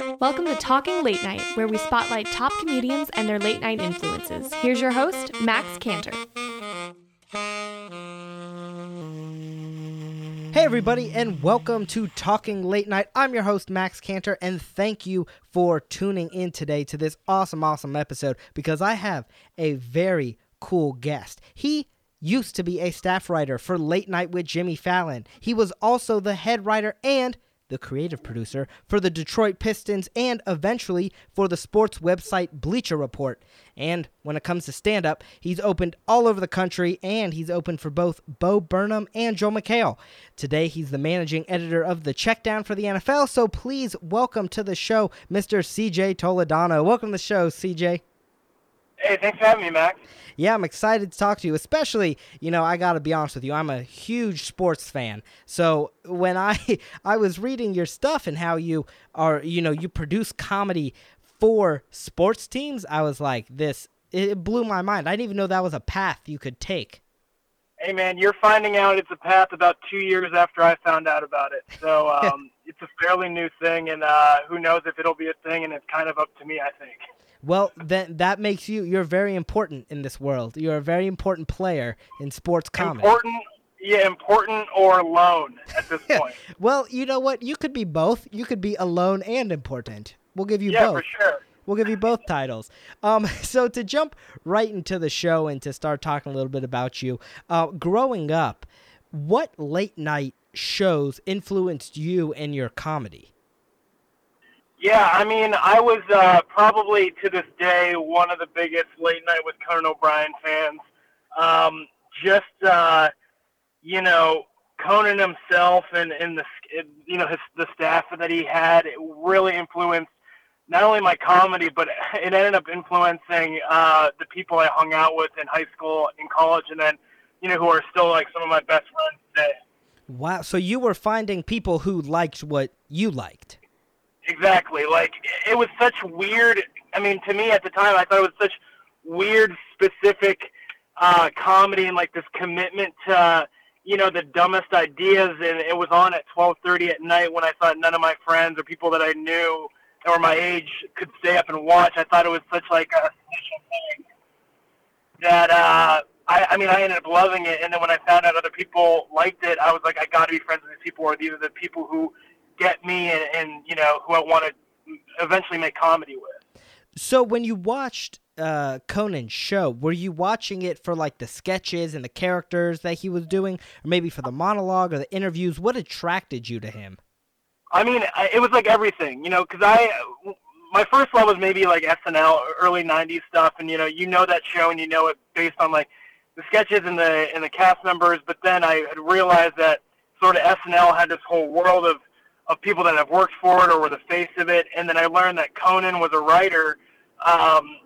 Welcome to Talking Late Night, where we spotlight top comedians and their late night influences. Here's your host, Max Cantor. Hey, everybody, and welcome to Talking Late Night. I'm your host, Max Cantor, and thank you for tuning in today to this awesome, awesome episode because I have a very cool guest. He used to be a staff writer for Late Night with Jimmy Fallon, he was also the head writer and the creative producer for the Detroit Pistons and eventually for the sports website Bleacher Report. And when it comes to stand up, he's opened all over the country and he's opened for both Bo Burnham and Joel McHale. Today, he's the managing editor of the Checkdown for the NFL. So please welcome to the show, Mr. CJ Toledano. Welcome to the show, CJ. Hey, thanks for having me, Max. Yeah, I'm excited to talk to you. Especially, you know, I got to be honest with you. I'm a huge sports fan. So when I I was reading your stuff and how you are, you know, you produce comedy for sports teams, I was like, this. It blew my mind. I didn't even know that was a path you could take. Hey, man, you're finding out it's a path about two years after I found out about it. So um, it's a fairly new thing, and uh, who knows if it'll be a thing, and it's kind of up to me, I think. Well, then that makes you you're very important in this world. You're a very important player in sports comedy. Important, yeah, important or alone at this point. well, you know what? You could be both. You could be alone and important. We'll give you yeah, both. for sure. We'll give you both titles. Um, so to jump right into the show and to start talking a little bit about you, uh, growing up, what late night shows influenced you and your comedy? Yeah, I mean, I was uh, probably to this day one of the biggest late night with Conan O'Brien fans. Um, just uh, you know, Conan himself and and the you know his the staff that he had really influenced not only my comedy, but it ended up influencing uh, the people I hung out with in high school, in college, and then you know who are still like some of my best friends today. Wow! So you were finding people who liked what you liked. Exactly. Like it was such weird. I mean, to me at the time, I thought it was such weird, specific uh, comedy and like this commitment to you know the dumbest ideas. And it was on at 12:30 at night when I thought none of my friends or people that I knew or my age could stay up and watch. I thought it was such like a that uh, I, I mean I ended up loving it. And then when I found out other people liked it, I was like, I got to be friends with these people, or these are the people who get me and, and you know who I want to eventually make comedy with. So when you watched uh, Conan's show, were you watching it for like the sketches and the characters that he was doing, or maybe for the monologue or the interviews? What attracted you to him? I mean, it was like everything, you know, because I my first love was maybe like SNL, early '90s stuff, and you know, you know that show and you know it based on like the sketches and the and the cast members. But then I had realized that sort of SNL had this whole world of of people that have worked for it or were the face of it. And then I learned that Conan was a writer, um,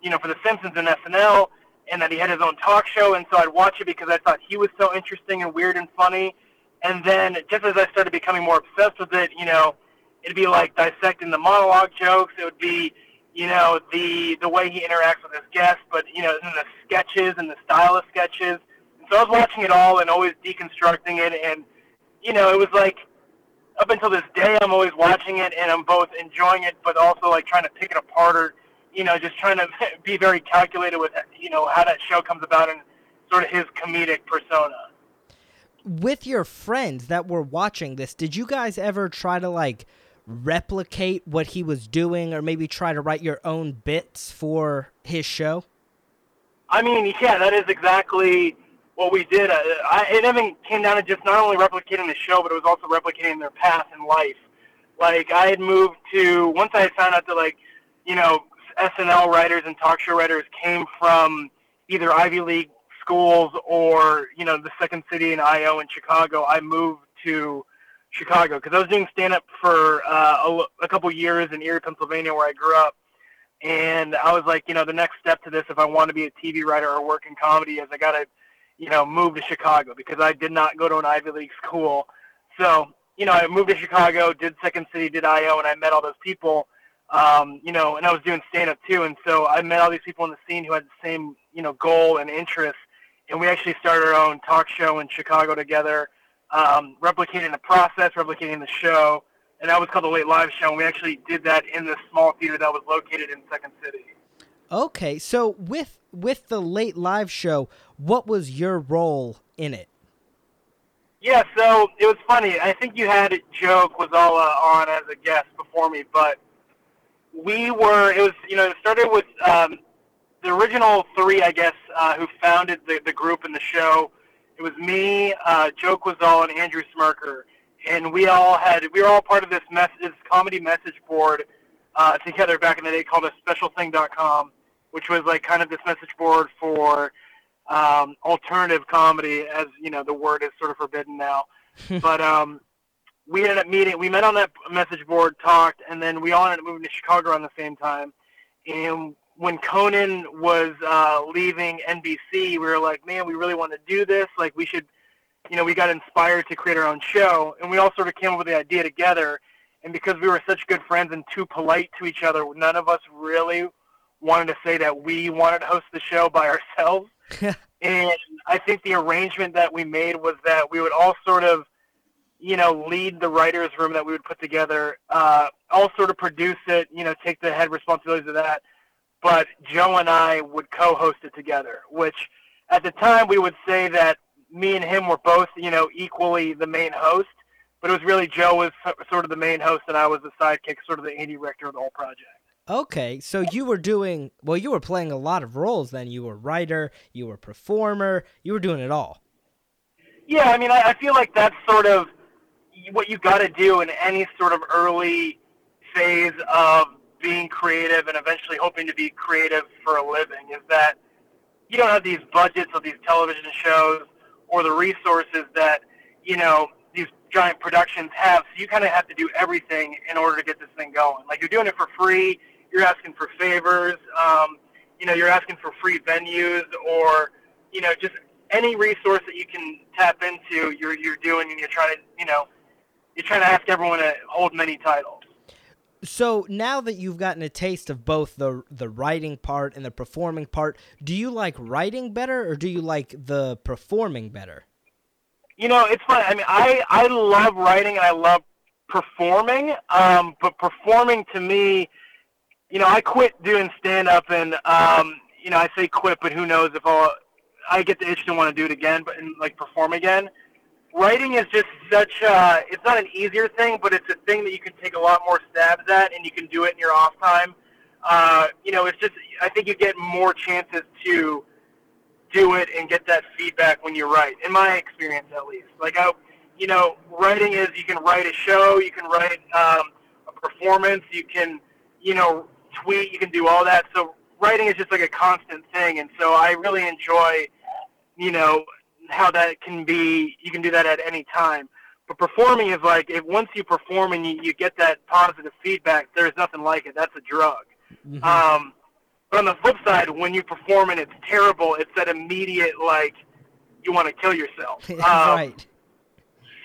you know, for The Simpsons and SNL, and that he had his own talk show. And so I'd watch it because I thought he was so interesting and weird and funny. And then just as I started becoming more obsessed with it, you know, it'd be like dissecting the monologue jokes. It would be, you know, the the way he interacts with his guests, but you know, the sketches and the style of sketches. And so I was watching it all and always deconstructing it, and you know, it was like up until this day, I'm always watching it and I'm both enjoying it, but also like trying to pick it apart or, you know, just trying to be very calculated with, you know, how that show comes about and sort of his comedic persona. With your friends that were watching this, did you guys ever try to like replicate what he was doing or maybe try to write your own bits for his show? I mean, yeah, that is exactly what we did, uh, I, it even came down to just not only replicating the show, but it was also replicating their path in life. Like I had moved to once I had found out that like you know SNL writers and talk show writers came from either Ivy League schools or you know the Second City in IO in Chicago. I moved to Chicago because I was doing stand up for uh, a, a couple years in Erie, Pennsylvania, where I grew up. And I was like, you know, the next step to this, if I want to be a TV writer or work in comedy, is I got to you know, move to Chicago because I did not go to an Ivy League school. So, you know, I moved to Chicago, did Second City, did IO, and I met all those people, um, you know, and I was doing stand-up too. And so I met all these people in the scene who had the same, you know, goal and interest. And we actually started our own talk show in Chicago together, um, replicating the process, replicating the show. and that was called the Late Live Show. And we actually did that in this small theater that was located in Second City. Okay, so with with the late live show, what was your role in it? Yeah, so it was funny. I think you had Joe Kwaselow on as a guest before me, but we were. It was you know it started with um, the original three, I guess, uh, who founded the the group and the show. It was me, uh, Joe Kwaselow, and Andrew Smirker, and we all had we were all part of this mess this comedy message board uh, together back in the day called a specialthing.com, which was like kind of this message board for um, alternative comedy, as you know, the word is sort of forbidden now. but um, we ended up meeting. We met on that message board, talked, and then we all ended up moving to Chicago around the same time. And when Conan was uh, leaving NBC, we were like, man, we really want to do this. Like, we should, you know, we got inspired to create our own show, and we all sort of came up with the idea together. And because we were such good friends and too polite to each other, none of us really wanted to say that we wanted to host the show by ourselves. and I think the arrangement that we made was that we would all sort of, you know, lead the writers' room that we would put together, uh, all sort of produce it, you know, take the head responsibilities of that. But Joe and I would co-host it together, which at the time we would say that me and him were both, you know, equally the main host. But it was really Joe was sort of the main host, and I was the sidekick, sort of the indie director of the whole project. Okay, so you were doing well. You were playing a lot of roles. Then you were writer, you were performer, you were doing it all. Yeah, I mean, I, I feel like that's sort of what you got to do in any sort of early phase of being creative and eventually hoping to be creative for a living. Is that you don't have these budgets of these television shows or the resources that you know these giant productions have. So you kind of have to do everything in order to get this thing going. Like you're doing it for free you're asking for favors. Um, you know, you're asking for free venues or, you know, just any resource that you can tap into. You're you're doing, and you're trying to, you know, you're trying to ask everyone to hold many titles. So now that you've gotten a taste of both the the writing part and the performing part, do you like writing better or do you like the performing better? You know, it's fun. I mean, I I love writing and I love performing, um, but performing to me you know, I quit doing stand up, and um, you know, I say quit, but who knows if I'll I get the itch to want to do it again, but and, like perform again. Writing is just such a, it's not an easier thing, but it's a thing that you can take a lot more stabs at, and you can do it in your off time. Uh, you know, it's just I think you get more chances to do it and get that feedback when you write. In my experience, at least, like I, you know, writing is you can write a show, you can write um, a performance, you can, you know, tweet, you can do all that. So writing is just like a constant thing, and so I really enjoy, you know, how that can be. You can do that at any time. But performing is like if once you perform and you, you get that positive feedback, there's nothing like it. That's a drug. Mm-hmm. Um, but on the flip side, when you perform and it's terrible, it's that immediate like you want to kill yourself. um, right.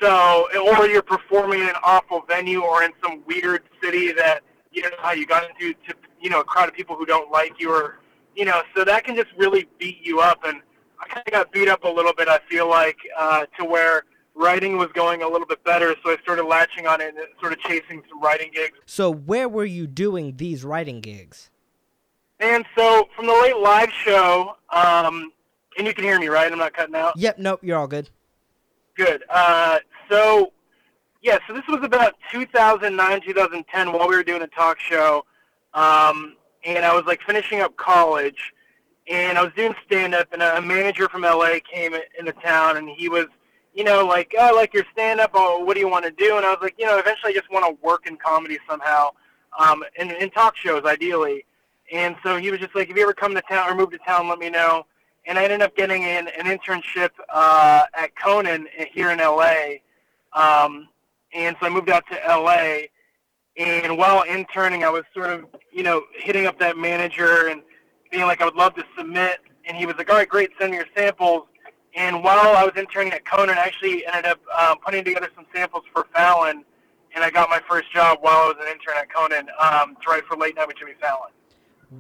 So, or you're performing in an awful venue or in some weird city that you know how you got into to you know a crowd of people who don't like you or you know so that can just really beat you up and I kind of got beat up a little bit I feel like uh, to where writing was going a little bit better so I started latching on it and sort of chasing some writing gigs. So where were you doing these writing gigs? And so from the late live show, um, and you can hear me right? I'm not cutting out. Yep, nope, you're all good. Good. Uh, so yeah, so this was about 2009, 2010 while we were doing a talk show. Um, and I was like finishing up college and I was doing stand up and a manager from LA came into town and he was, you know, like, oh, I like your stand up. Oh, what do you want to do? And I was like, you know, eventually I just want to work in comedy somehow, um, in, in talk shows ideally. And so he was just like, if you ever come to town or move to town, let me know. And I ended up getting in an internship uh, at Conan here in LA. Um, and so I moved out to LA. And while interning, I was sort of, you know, hitting up that manager and being like, I would love to submit. And he was like, all right, great, send me your samples. And while I was interning at Conan, I actually ended up uh, putting together some samples for Fallon. And I got my first job while I was an intern at Conan um, to write for Late Night with Jimmy Fallon.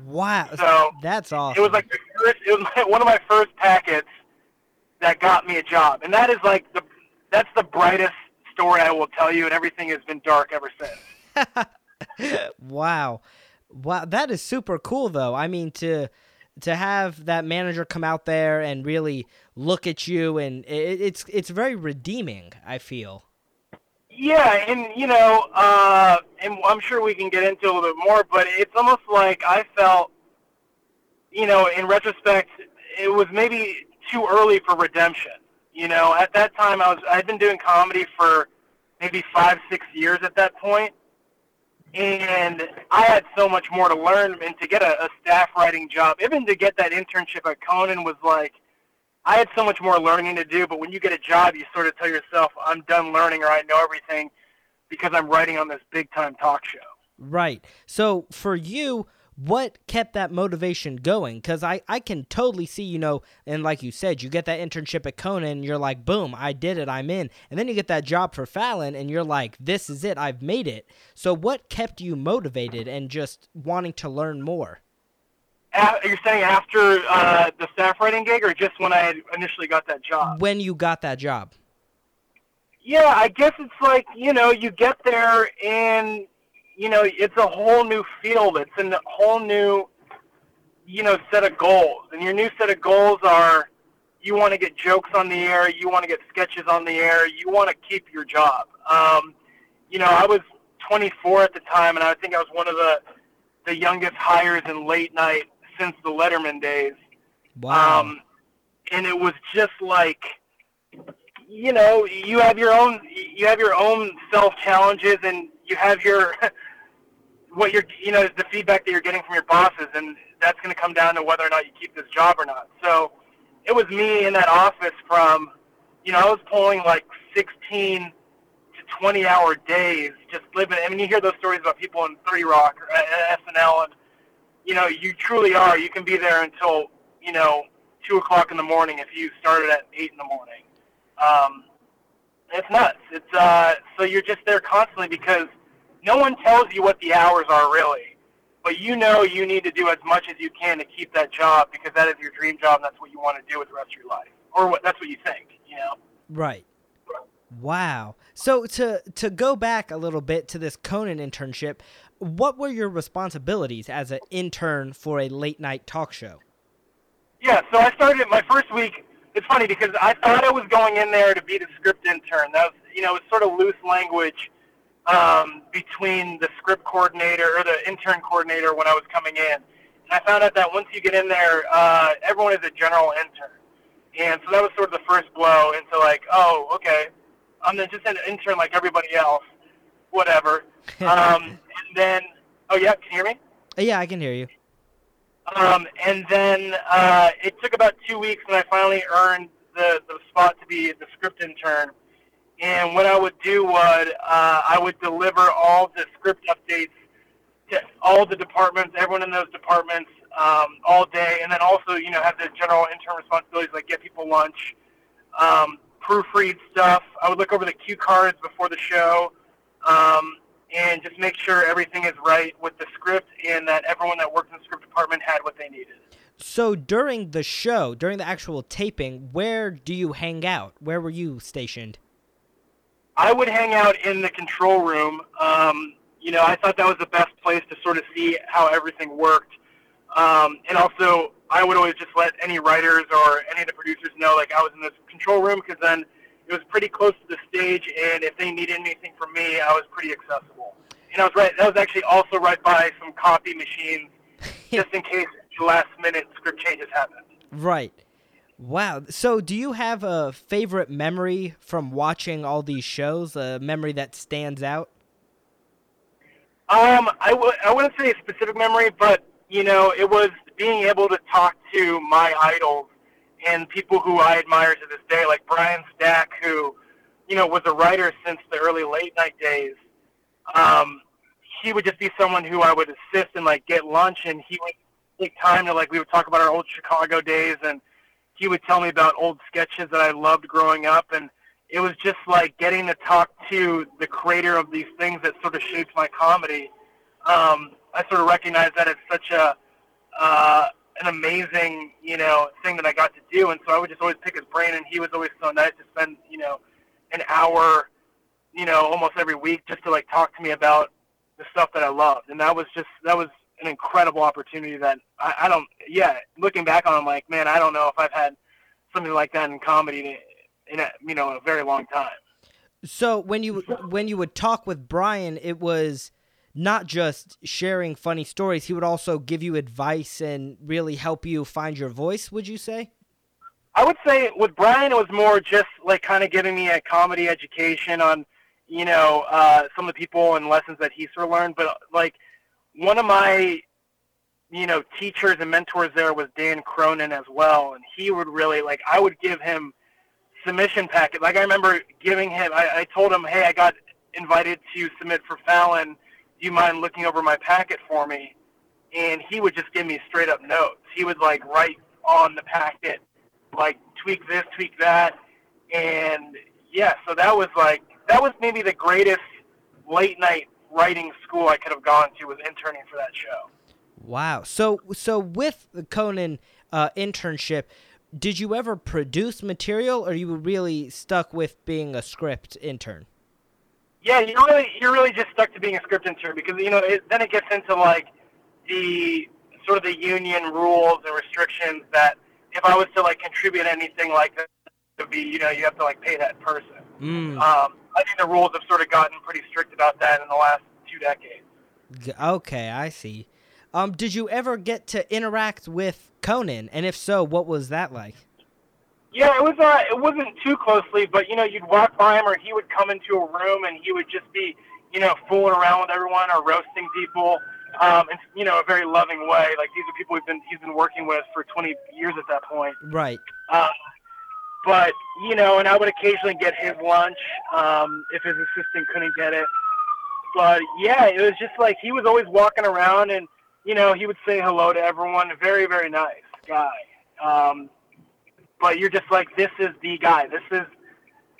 Wow, so that's awesome. It was like the first, it was my, one of my first packets that got me a job, and that is like the that's the brightest story I will tell you, and everything has been dark ever since. wow, wow, that is super cool though. I mean to to have that manager come out there and really look at you, and it, it's it's very redeeming. I feel. Yeah, and you know, uh, and I'm sure we can get into a little bit more, but it's almost like I felt, you know, in retrospect, it was maybe too early for redemption. You know, at that time, I was I'd been doing comedy for maybe five, six years at that point, and I had so much more to learn. And to get a, a staff writing job, even to get that internship at Conan, was like I had so much more learning to do, but when you get a job, you sort of tell yourself, I'm done learning or I know everything because I'm writing on this big time talk show. Right. So for you, what kept that motivation going? Because I, I can totally see, you know, and like you said, you get that internship at Conan, and you're like, boom, I did it, I'm in. And then you get that job for Fallon, and you're like, this is it, I've made it. So what kept you motivated and just wanting to learn more? you're saying after uh, the staff writing gig, or just when I initially got that job? When you got that job. Yeah, I guess it's like you know you get there and you know it's a whole new field. It's a whole new you know set of goals, and your new set of goals are you want to get jokes on the air, you want to get sketches on the air, you want to keep your job. Um, you know, I was 24 at the time, and I think I was one of the the youngest hires in late night since the Letterman days. Wow. Um, and it was just like, you know, you have your own, you have your own self challenges, and you have your, what you're, you know, the feedback that you're getting from your bosses, and that's going to come down to whether or not you keep this job or not. So, it was me in that office from, you know, I was pulling like 16 to 20 hour days, just living. I mean, you hear those stories about people in 30 Rock or SNL and you know, you truly are. You can be there until, you know, 2 o'clock in the morning if you started at 8 in the morning. Um, it's nuts. It's, uh, so you're just there constantly because no one tells you what the hours are really. But you know you need to do as much as you can to keep that job because that is your dream job and that's what you want to do with the rest of your life. Or what, that's what you think, you know? Right. Wow. So to to go back a little bit to this Conan internship, what were your responsibilities as an intern for a late night talk show? Yeah, so I started my first week. It's funny because I thought I was going in there to be the script intern. That was, you know, it was sort of loose language um, between the script coordinator or the intern coordinator when I was coming in. And I found out that once you get in there, uh, everyone is a general intern. And so that was sort of the first blow into like, oh, okay, I'm just an intern like everybody else. Whatever. Um, and then, oh yeah, can you hear me? Yeah, I can hear you. Um, and then uh, it took about two weeks, and I finally earned the, the spot to be the script intern. And what I would do was uh, I would deliver all the script updates to all the departments, everyone in those departments, um, all day, and then also you know have the general intern responsibilities like get people lunch, um, proofread stuff. I would look over the cue cards before the show. Um, and just make sure everything is right with the script and that everyone that worked in the script department had what they needed. So during the show, during the actual taping, where do you hang out? Where were you stationed? I would hang out in the control room. Um, you know, I thought that was the best place to sort of see how everything worked. Um, and also, I would always just let any writers or any of the producers know, like, I was in this control room because then – it was pretty close to the stage, and if they needed anything from me, I was pretty accessible. And I was right. That was actually also right by some copy machines, just in case last minute script changes happened. Right. Wow. So, do you have a favorite memory from watching all these shows? A memory that stands out? Um, I w- I wouldn't say a specific memory, but you know, it was being able to talk to my idols and people who I admire to this day, like Brian Stack, who, you know, was a writer since the early late night days. Um, he would just be someone who I would assist and like get lunch, and he would take time to like we would talk about our old Chicago days, and he would tell me about old sketches that I loved growing up, and it was just like getting to talk to the creator of these things that sort of shaped my comedy. Um, I sort of recognize that it's such a uh, an amazing, you know, thing that I got to do. And so I would just always pick his brain, and he was always so nice to spend, you know, an hour you know, almost every week just to like talk to me about the stuff that I loved, and that was just that was an incredible opportunity that I, I don't. Yeah, looking back on, it, I'm like, man, I don't know if I've had something like that in comedy in a, you know a very long time. So when you when you would talk with Brian, it was not just sharing funny stories. He would also give you advice and really help you find your voice. Would you say? I would say with Brian, it was more just like kind of giving me a comedy education on, you know, uh, some of the people and lessons that he sort of learned. But like one of my, you know, teachers and mentors there was Dan Cronin as well, and he would really like I would give him submission packet. Like I remember giving him, I, I told him, hey, I got invited to submit for Fallon. Do you mind looking over my packet for me? And he would just give me straight up notes. He would like write on the packet, like tweak this, tweak that, and yeah. So that was like that was maybe the greatest late night writing school I could have gone to was interning for that show. Wow. So so with the Conan uh, internship, did you ever produce material, or you were really stuck with being a script intern? Yeah, you really you're really just stuck to being a script intern because you know it, then it gets into like the sort of the union rules and restrictions that if I was to like contribute anything like that, it would be you know you have to like pay that person. Mm. Um, I think the rules have sort of gotten pretty strict about that in the last two decades. Okay, I see. Um, did you ever get to interact with Conan? And if so, what was that like? Yeah, it was. Uh, it wasn't too closely, but you know, you'd walk by him, or he would come into a room, and he would just be, you know, fooling around with everyone or roasting people, um, in you know, a very loving way. Like these are people we've been he's been working with for 20 years at that point. Right. Uh, but you know, and I would occasionally get his lunch um, if his assistant couldn't get it. But yeah, it was just like he was always walking around and you know, he would say hello to everyone. Very, very nice guy. Um, but you're just like, this is the guy. This is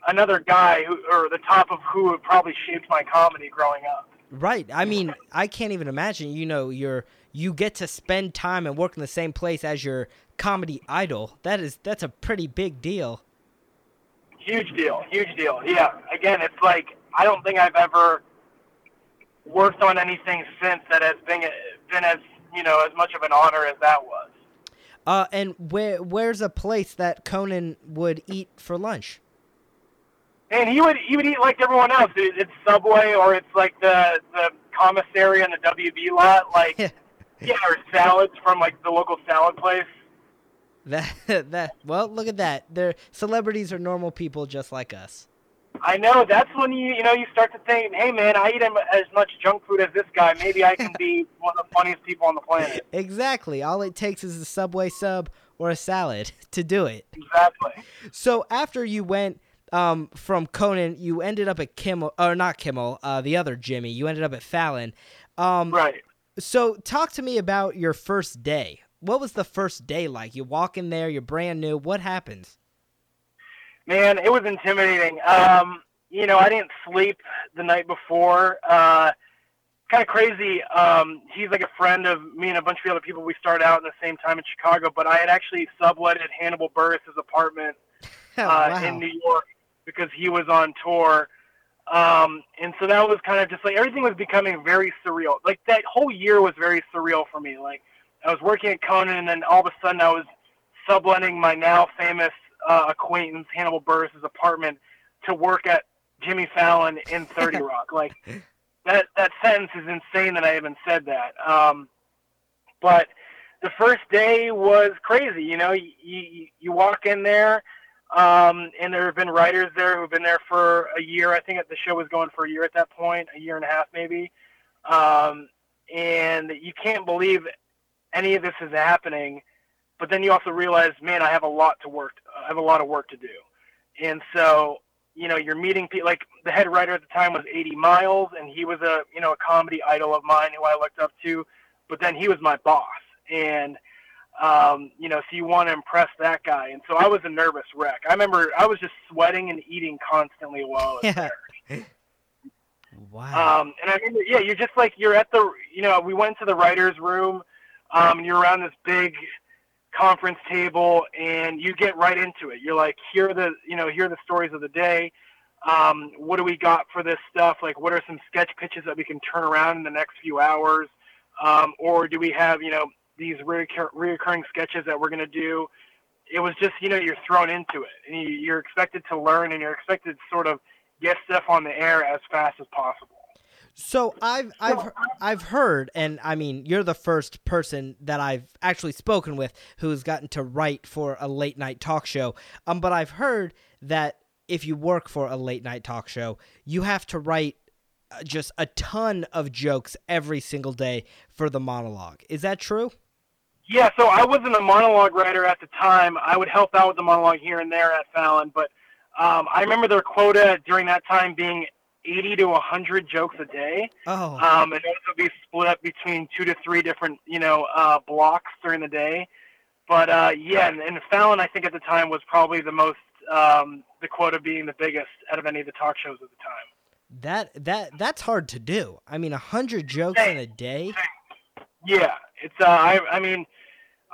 another guy who, or the top of who probably shaped my comedy growing up. Right. I mean, I can't even imagine. You know, you're you get to spend time and work in the same place as your comedy idol. That is that's a pretty big deal. Huge deal. Huge deal. Yeah. Again, it's like I don't think I've ever worked on anything since that has been been as you know as much of an honor as that was. Uh, and where where's a place that Conan would eat for lunch? And he would he would eat like everyone else. It's Subway or it's like the the commissary in the WB lot, like yeah, or salads from like the local salad place. That that well, look at that. They're celebrities are normal people just like us. I know. That's when you you know you start to think, hey man, I eat as much junk food as this guy. Maybe I can be one of the funniest people on the planet. Exactly. All it takes is a Subway sub or a salad to do it. Exactly. So after you went um, from Conan, you ended up at Kimmel, or not Kimmel, uh, the other Jimmy. You ended up at Fallon. Um, right. So talk to me about your first day. What was the first day like? You walk in there, you're brand new. What happens? Man, it was intimidating. Um, you know, I didn't sleep the night before. Uh, kind of crazy. Um, he's like a friend of me and a bunch of other people. We started out in the same time in Chicago, but I had actually subletted Hannibal Buress's apartment Oh, uh, wow. in New York because he was on tour. Um, and so that was kind of just like everything was becoming very surreal. Like that whole year was very surreal for me. Like I was working at Conan, and then all of a sudden I was subletting my now famous uh, acquaintance Hannibal Buress's apartment to work at Jimmy Fallon in 30 Rock. Like that that sentence is insane that I even said that. Um, but the first day was crazy. You know, you you, you walk in there. Um, and there have been writers there who've been there for a year. I think the show was going for a year at that point, a year and a half maybe. Um, and you can't believe any of this is happening. But then you also realize, man, I have a lot to work. I have a lot of work to do. And so, you know, you're meeting people. Like the head writer at the time was A.D. Miles, and he was a you know a comedy idol of mine who I looked up to. But then he was my boss, and um, you know, so you want to impress that guy. And so I was a nervous wreck. I remember I was just sweating and eating constantly while I was Yeah. there. Wow. Um, and I remember, yeah, you're just like you're at the, you know, we went to the writers' room, um, and you're around this big conference table, and you get right into it. You're like, here are the, you know, here are the stories of the day. Um, what do we got for this stuff? Like, what are some sketch pitches that we can turn around in the next few hours? Um, or do we have, you know, these reoccur- reoccurring sketches that we're going to do? It was just, you know, you're thrown into it and you, you're expected to learn and you're expected to sort of get stuff on the air as fast as possible. So I've I've I've heard, and I mean, you're the first person that I've actually spoken with who's gotten to write for a late night talk show. Um, but I've heard that if you work for a late night talk show, you have to write uh, just a ton of jokes every single day for the monologue. Is that true? Yeah, so I wasn't a monologue writer at the time. I would help out with the monologue here and there at Fallon, but um, I remember their quota during that time being 80 to 100 jokes a day. Oh. Um, and those would be split up between two to three different, you know, uh, blocks during the day. But uh, yeah, and, and Fallon, I think at the time was probably the most, um, the quota being the biggest out of any of the talk shows at the time. That that that's hard to do. I mean, a hundred jokes in a day. Yeah, it's. Uh, I I mean,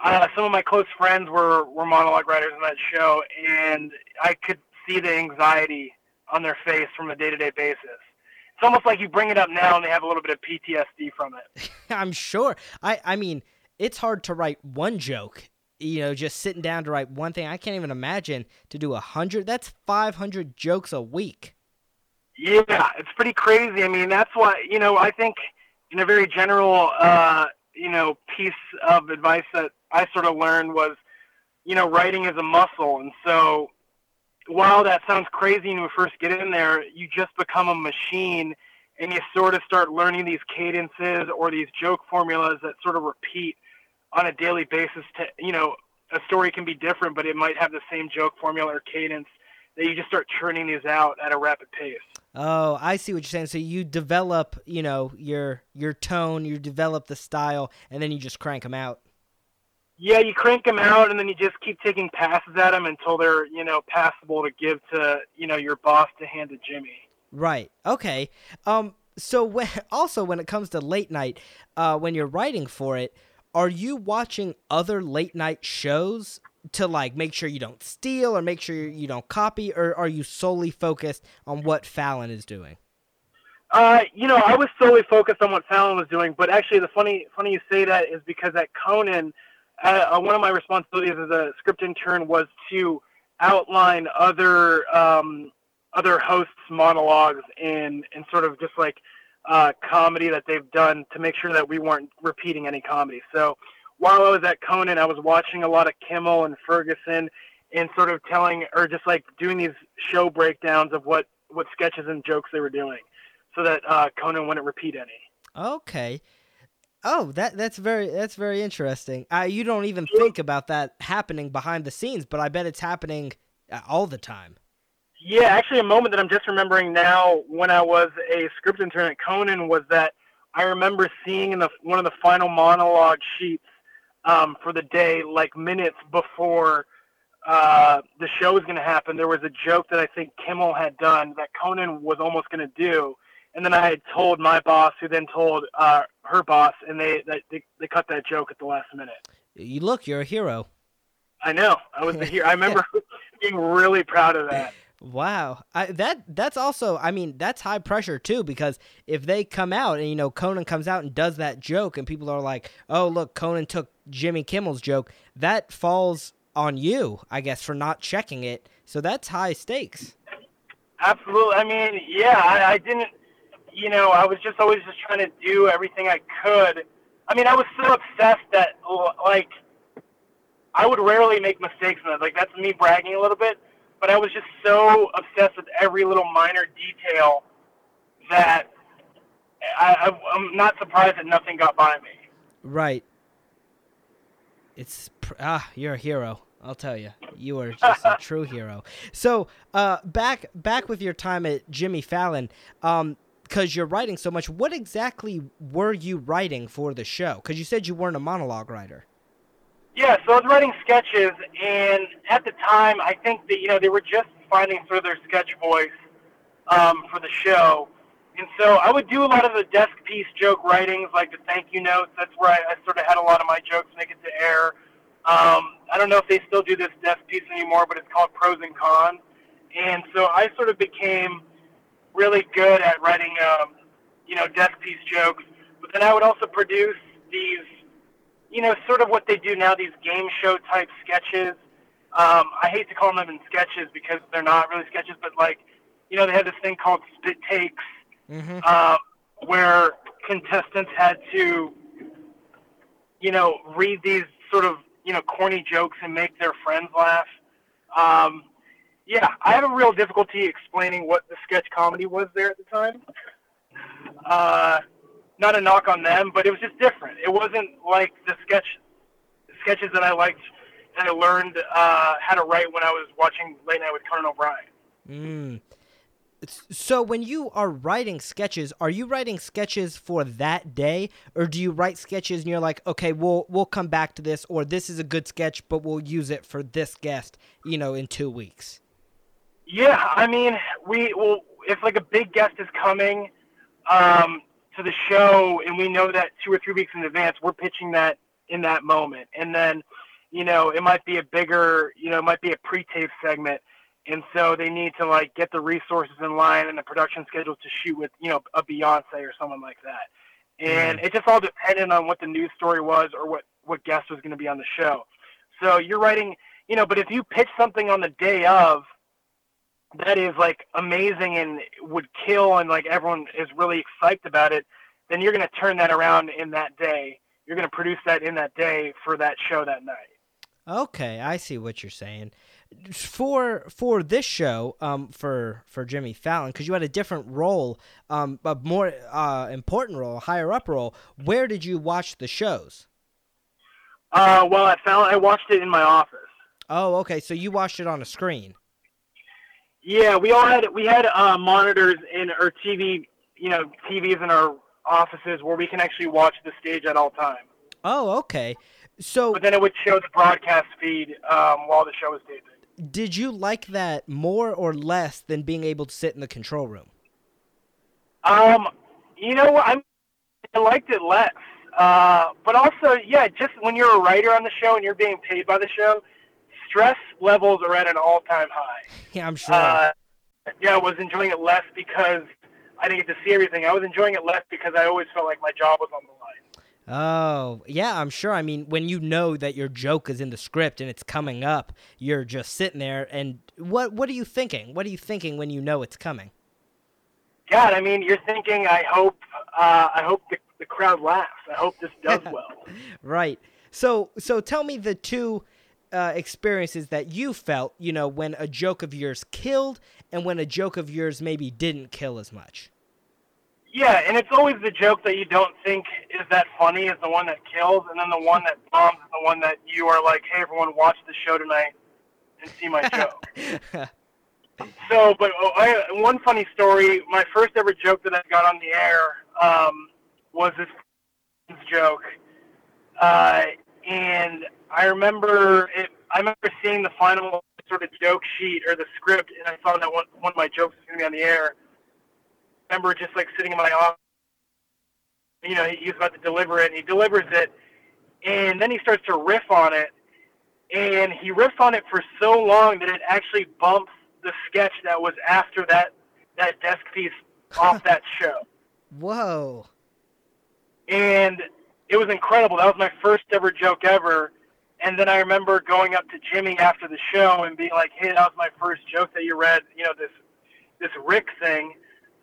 uh, some of my close friends were were monologue writers on that show, and I could see the anxiety on their face from a day to day basis. It's almost like you bring it up now and they have a little bit of PTSD from it. I'm sure. I I mean, it's hard to write one joke. You know, just sitting down to write one thing. I can't even imagine to do a hundred. That's five hundred jokes a week. Yeah, it's pretty crazy. I mean, that's why you know I think in a very general uh, you know piece of advice that I sort of learned was you know writing is a muscle, and so while that sounds crazy when you first get in there, you just become a machine and you sort of start learning these cadences or these joke formulas that sort of repeat on a daily basis to you know a story can be different but it might have the same joke formula or cadence that you just start churning these out at a rapid pace Oh, I see what you're saying. So you develop, you know, your your tone, you develop the style, and then you just crank them out. Yeah, you crank them out, and then you just keep taking passes at them until they're, you know, passable to give to, you know, your boss to hand to Jimmy. Right. Okay. Um. So when, also when it comes to late night, uh, when you're writing for it, are you watching other late night shows to like make sure you don't steal or make sure you don't copy, or are you solely focused on what Fallon is doing? Uh, you know, I was solely focused on what Fallon was doing, but actually, the funny funny you say that is because at Conan, uh, one of my responsibilities as a script intern was to outline other um, other hosts' monologues and and sort of just like uh, comedy that they've done to make sure that we weren't repeating any comedy. So while I was at Conan, I was watching a lot of Kimmel and Ferguson and sort of telling or just like doing these show breakdowns of what what sketches and jokes they were doing, so that uh, Conan wouldn't repeat any. Okay. Oh, that that's very that's very interesting. Uh, you don't even think about that happening behind the scenes, but I bet it's happening uh, all the time. Yeah, actually, a moment that I'm just remembering now when I was a script intern at Conan was that I remember seeing in the one of the final monologue sheets um, for the day, like minutes before uh, the show was going to happen, there was a joke that I think Kimmel had done that Conan was almost going to do, and then I had told my boss, who then told uh, her boss, and they, they they cut that joke at the last minute. You look, you're a hero. I know. I was the hero. I remember being really proud of that. Wow, I, that that's also, I mean, that's high pressure too because if they come out and you know Conan comes out and does that joke and people are like, "Oh, look, Conan took Jimmy Kimmel's joke," that falls on you, I guess, for not checking it. So that's high stakes. Absolutely. I mean, yeah, I, I didn't, you know, I was just always just trying to do everything I could. I mean, I was so obsessed that like I would rarely make mistakes in that. Like that's me bragging a little bit but I was just so obsessed with every little minor detail that I, am not surprised that nothing got by me. Right. It's ah, you're a hero. I'll tell you, you are just a true hero. So, uh, back back with your time at Jimmy Fallon, um, because you're writing so much. What exactly were you writing for the show? Because you said you weren't a monologue writer. Yeah, so I was writing sketches, and at the time, I think that you know they were just finding sort of their sketch voice um, for the show, and so I would do a lot of the desk piece joke writings, like the thank you notes. That's where I, I sort of had a lot of my jokes make it to air. Um, I don't know if they still do this desk piece anymore, but it's called Pros and Cons, and so I sort of became really good at writing, um, you know, desk piece jokes. But then I would also produce these, you know, sort of what they do now, these game show type sketches. Um, I hate to call them in sketches because they're not really sketches, but like, you know, they had this thing called spit takes, Mm-hmm. uh, where contestants had to, you know, read these sort of, you know, corny jokes and make their friends laugh. Um, yeah, I have a real difficulty explaining what the sketch comedy was there at the time. Uh, not a knock on them, but it was just different. It wasn't like the sketch sketches that I liked and I learned uh, how to write when I was watching Late Night with Conan O'Brien. Mm. So when you are writing sketches, are you writing sketches for that day, or do you write sketches and you're like, okay, we'll we'll come back to this, or this is a good sketch, but we'll use it for this guest, you know, in two weeks. Yeah, I mean, we well, if like a big guest is coming um, to the show, and we know that two or three weeks in advance, we're pitching that in that moment, and then, you know, it might be a bigger, you know, it might be a pre-tape segment, and so they need to like get the resources in line and the production schedule to shoot with, you know, a Beyonce or someone like that, and it just all depended on what the news story was or what what guest was going to be on the show. So you're writing, you know, but if you pitch something on the day of that is like amazing and would kill and like everyone is really psyched about it, then you're going to turn that around in that day. You're going to produce that in that day for that show that night. Okay, I see what you're saying. For for this show, um, for for Jimmy Fallon, because you had a different role, um, a more uh important role, higher up role. Where did you watch the shows? Uh, well, I found I watched it in my office. Oh, okay, so you watched it on a screen. Yeah, we all had we had uh, monitors in our TV, you know, TVs in our offices where we can actually watch the stage at all times. Oh, okay. So But then it would show the broadcast feed um, while the show was taping. did you like that more or less than being able to sit in the control room? Um, you know what? I'm, I liked it less. Uh, but also, yeah, just when you're a writer on the show and you're being paid by the show, stress levels are at an all-time high. Yeah, I'm sure. Uh, yeah, I was enjoying it less because I didn't get to see everything. I was enjoying it less because I always felt like my job was on the line. Oh, yeah, I'm sure. I mean, when you know that your joke is in the script and it's coming up, you're just sitting there and what what are you thinking? What are you thinking when you know it's coming? God, I mean, you're thinking. I hope. Uh, I hope the, the crowd laughs. I hope this does well. Right. So so tell me the two uh, experiences that you felt, you know, when a joke of yours killed and when a joke of yours maybe didn't kill as much. Yeah, and it's always the joke that you don't think is that funny is the one that kills, and then the one that bombs is the one that you are like, hey, everyone, watch the show tonight and see my joke. So, but oh, I, one funny story. My first ever joke that I got on the air um, was this joke, uh, and I remember it. I remember seeing the final sort of joke sheet or the script, and I saw that one one of my jokes was going to be on the air. I remember just like sitting in my office. You know, he, he was about to deliver it, and he delivers it, and then he starts to riff on it, and he riffs on it for so long that it actually bumps the sketch that was after that that desk piece off that show. Whoa. And it was incredible. That was my first ever joke ever. And then I remember going up to Jimmy after the show and being like, "Hey, that was my first joke that you read. You know this this Rick thing."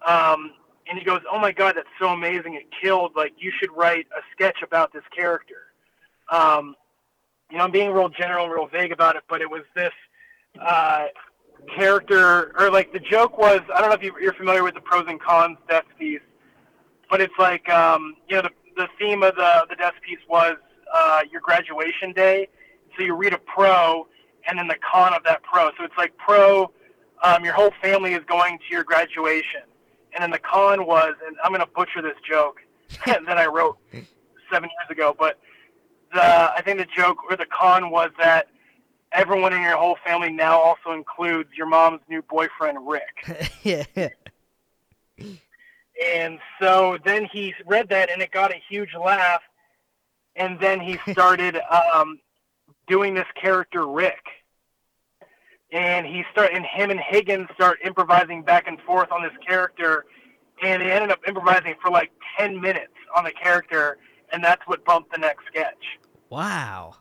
Um, and he goes, "Oh my God, that's so amazing! It killed. Like you should write a sketch about this character." Um, you know, I'm being real general real vague about it, but it was this uh, character, or like the joke was, I don't know if you- you're familiar with the pros and cons desk piece, but it's like, um, you know, the, the theme of the, the desk piece was uh, your graduation day. So you read a pro and then the con of that pro. So it's like pro, um, your whole family is going to your graduation. And then the con was, and I'm to butcher this joke that I wrote seven years ago, but the, I think the joke or the con was that everyone in your whole family now also includes your mom's new boyfriend, Rick. yeah. And so then he read that and it got a huge laugh. And then he started um, doing this character, Rick. and he start and him and Higgins start improvising back and forth on this character, and they ended up improvising for like ten minutes on the character, and that's what bumped the next sketch. Wow.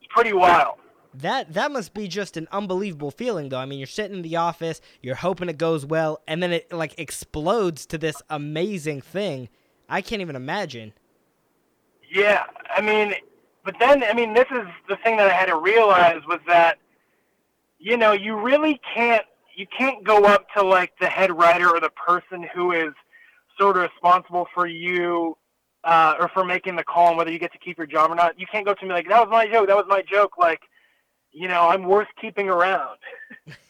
It's pretty wild. That that must be just an unbelievable feeling though. I mean, you're sitting in the office, you're hoping it goes well, and then it like explodes to this amazing thing. I can't even imagine. Yeah, I mean, but then I mean, this is the thing that I had to realize was that you know, you really can't you can't go up to like the head writer or the person who is sort of responsible for you uh, or for making the call on whether you get to keep your job or not. You can't go to me like that was my joke. That was my joke. Like you know, I'm worth keeping around.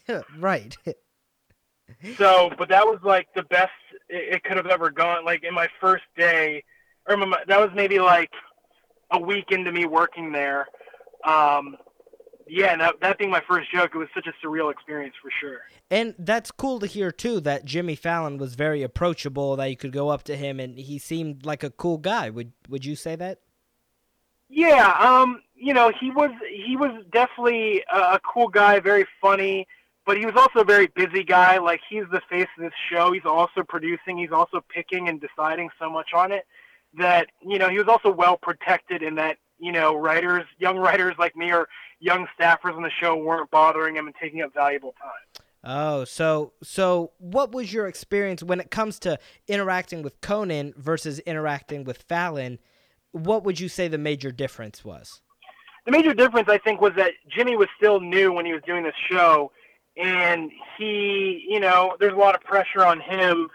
right. so, but that was like the best it, it could have ever gone. Like in my first day, or my, that was maybe like a week into me working there. Um, yeah, that, that being my first joke, it was such a surreal experience for sure. And that's cool to hear too that Jimmy Fallon was very approachable. That you could go up to him and he seemed like a cool guy. Would Would you say that? Yeah, um, you know, he was he was definitely a, a cool guy, very funny, but he was also a very busy guy. Like he's the face of this show. He's also producing. He's also picking and deciding so much on it that you know he was also well protected in that you know writers, young writers like me or young staffers on the show weren't bothering him and taking up valuable time. Oh, so so what was your experience when it comes to interacting with Conan versus interacting with Fallon? What would you say the major difference was? The major difference, I think, was that Jimmy was still new when he was doing this show, and he, you know, there's a lot of pressure on him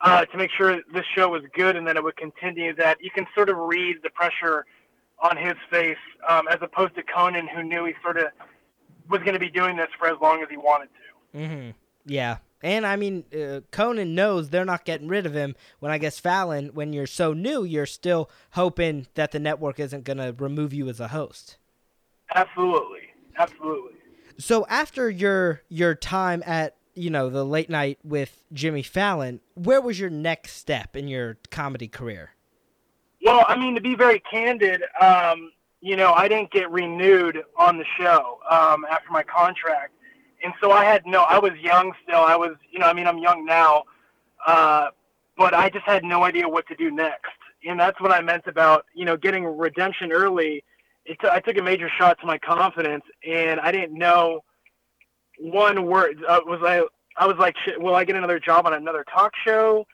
uh, to make sure this show was good and that it would continue. That you can sort of read the pressure on his face, um, as opposed to Conan, who knew he sort of was going to be doing this for as long as he wanted to. Mm-hmm. Yeah, and I mean, uh, Conan knows they're not getting rid of him. When I guess Fallon, when you're so new, you're still hoping that the network isn't going to remove you as a host. Absolutely, absolutely. So after your your time at you know the late night with Jimmy Fallon, where was your next step in your comedy career? Well, I mean, to be very candid, um, you know, I didn't get renewed on the show um, after my contract and so I had no. I was young still. I was, you know, I mean, I'm young now, uh, but I just had no idea what to do next. And that's what I meant about, you know, getting redemption early. It t- I took a major shot to my confidence, and I didn't know one word. Uh, was I? I was like, will I get another job on another talk show,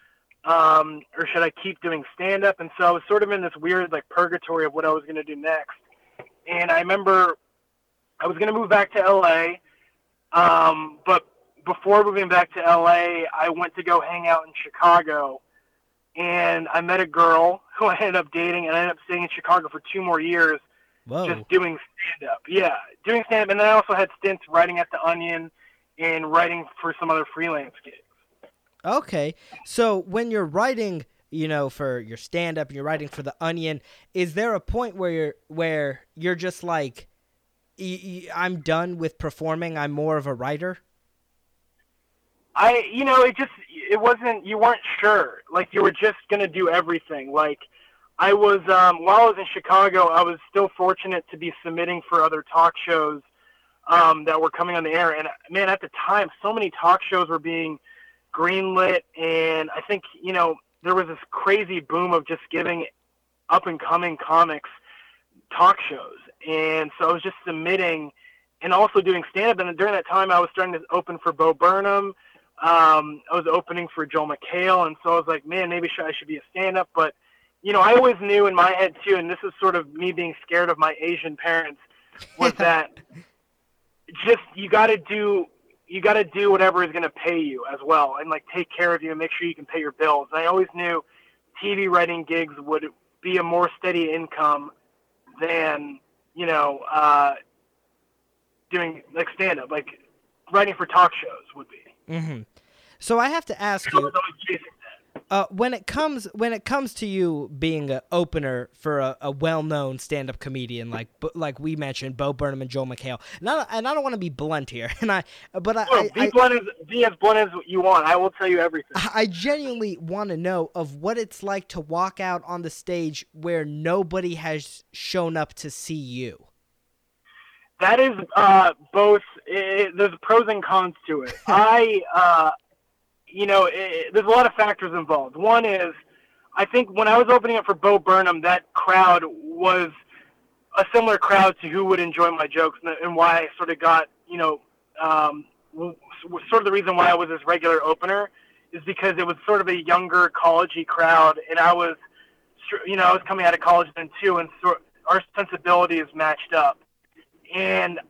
um, or should I keep doing stand up? And so I was sort of in this weird like purgatory of what I was going to do next. And I remember I was going to move back to LA um, but before moving back to LA, I went to go hang out in Chicago, and I met a girl who I ended up dating, and I ended up staying in Chicago for two more years, Whoa. just doing stand up. Yeah, doing stand up, and then I also had stints writing at the Onion and writing for some other freelance gigs. Okay, so when you're writing, you know, for your stand up, and you're writing for the Onion, is there a point where you're where you're just like I'm done with performing. I'm more of a writer. I, you know, it just it wasn't. You weren't sure. Like you were just gonna do everything. Like I was um, while I was in Chicago, I was still fortunate to be submitting for other talk shows um, that were coming on the air. And man, at the time, so many talk shows were being greenlit, and I think you know there was this crazy boom of just giving up and coming comics talk shows and so I was just submitting and also doing stand up. And during that time, I was starting to open for Bo Burnham. Um, I was opening for Joel McHale, and so I was like, man, maybe I should be a stand up. But you know, I always knew in my head too, and this is sort of me being scared of my Asian parents, was that just you got to do you got to do whatever is going to pay you as well, and like take care of you and make sure you can pay your bills. And I always knew TV writing gigs would be a more steady income than you know, uh, doing like stand up, like writing for talk shows would be. Mm-hmm. So I have to ask you. Uh, when it comes when it comes to you being an opener for a, a well-known stand-up comedian like like we mentioned, Bo Burnham and Joel McHale, and I, and I don't want to be blunt here, and I but I, I, be blunt as be as blunt as you want. I will tell you everything. I genuinely want to know of what it's like to walk out on the stage where nobody has shown up to see you. That is uh, both. It, there's pros and cons to it. I, uh, you know, it, there's a lot of factors involved. One is, I think when I was opening up for Bo Burnham, that crowd was a similar crowd to who would enjoy my jokes, and, and why I sort of got, you know, um, sort of the reason why I was this regular opener is because it was sort of a younger collegey crowd, and I was, you know, I was coming out of college then too, and so our sensibilities matched up, and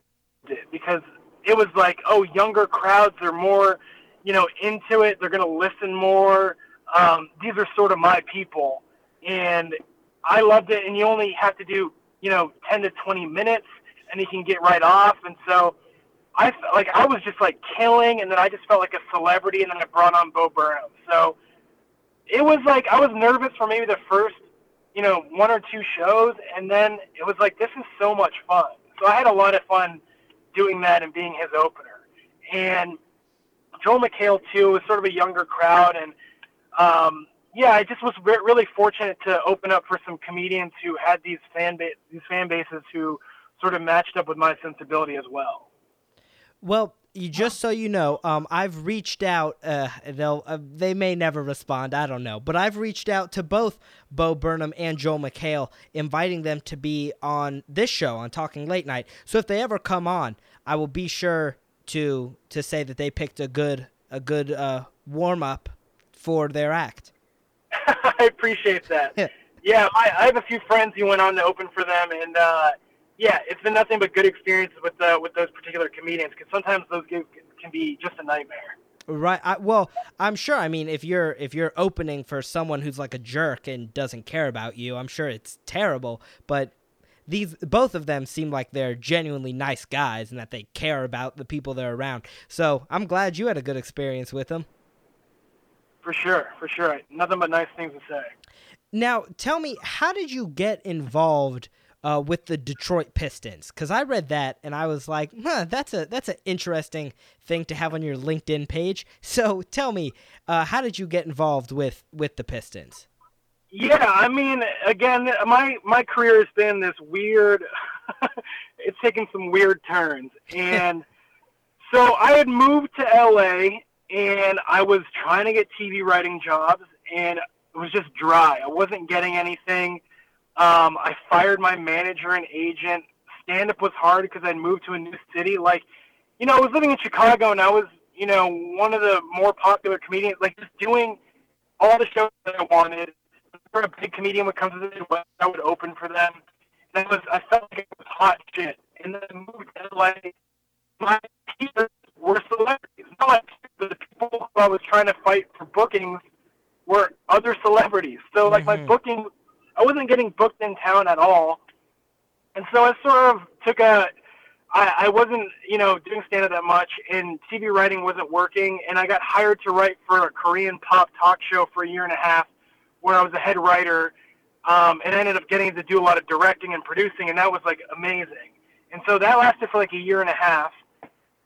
because it was like, oh, younger crowds are more, you know, into it. They're gonna listen more. Um, these are sort of my people, and I loved it. And you only have to do, you know, 10 to 20 minutes, and you can get right off. And so I felt like I was just like killing, and then I just felt like a celebrity, and then I brought on Bo Burnham. So it was like I was nervous for maybe the first, you know, one or two shows, and then it was like this is so much fun. So I had a lot of fun doing that and being his opener. And Joel McHale too was sort of a younger crowd, and um, yeah, I just was re- really fortunate to open up for some comedians who had these fan ba- these fan bases who sort of matched up with my sensibility as well. Well, you just so you know, um, I've reached out. Uh, they'll uh, they may never respond. I don't know, but I've reached out to both Bo Burnham and Joel McHale, inviting them to be on this show on Talking Late Night. So if they ever come on, I will be sure to to say that they picked a good a good uh, warm up for their act. I appreciate that. yeah, I, I have a few friends who went on to open for them, and uh, yeah, it's been nothing but good experiences with uh, with those particular comedians because sometimes those gigs can be just a nightmare. Right. I, well, I'm sure. I mean, if you're if you're opening for someone who's like a jerk and doesn't care about you, I'm sure it's terrible. But these both of them seem like they're genuinely nice guys and that they care about the people they're around. So I'm glad you had a good experience with them. For sure, for sure. Nothing but nice things to say. Now, tell me, how did you get involved? uh, with the Detroit Pistons because I read that and I was like, huh, that's a that's an interesting thing to have on your LinkedIn page. So tell me, uh, how did you get involved with with the Pistons? Yeah, I mean, again, my my career has been this weird. it's taken some weird turns, and so I had moved to LA, and I was trying to get TV writing jobs, and it was just dry. I wasn't getting anything um, I fired my manager and agent. Stand up was hard because I'd moved to a new city. Like, you know, I was living in Chicago and I was, you know, one of the more popular comedians. Like, just doing all the shows that I wanted. For a big comedian would come to the Midwest, I would open for them. And I was, I felt like it was hot shit. And then I moved to LA. My peers were celebrities. Not like the people who I was trying to fight for bookings were other celebrities. So like mm-hmm. my booking I wasn't getting booked in town at all, and so I sort of took a. I, I wasn't, you know, doing stand up that much, and TV writing wasn't working, and I got hired to write for a Korean pop talk show for a year and a half, where I was a head writer, um, and I ended up getting to do a lot of directing and producing, and that was like amazing. And so that lasted for like a year and a half,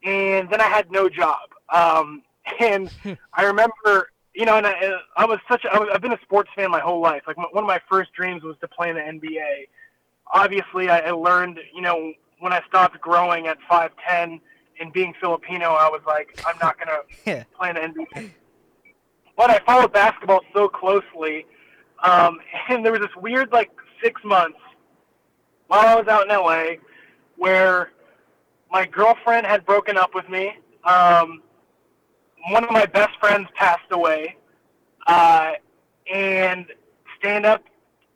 and then I had no job. Um, and I remember you know, and I, I was such a, I've been a sports fan my whole life. Like one of my first dreams was to play in the NBA. Obviously, I, I learned, you know, when I stopped growing at 5'10 and being Filipino, I was like, I'm not going to play in the NBA. But I followed basketball so closely. Um, and there was this weird, like, six months while I was out in LA where my girlfriend had broken up with me. Um, one of my best friends passed away, uh, and stand up,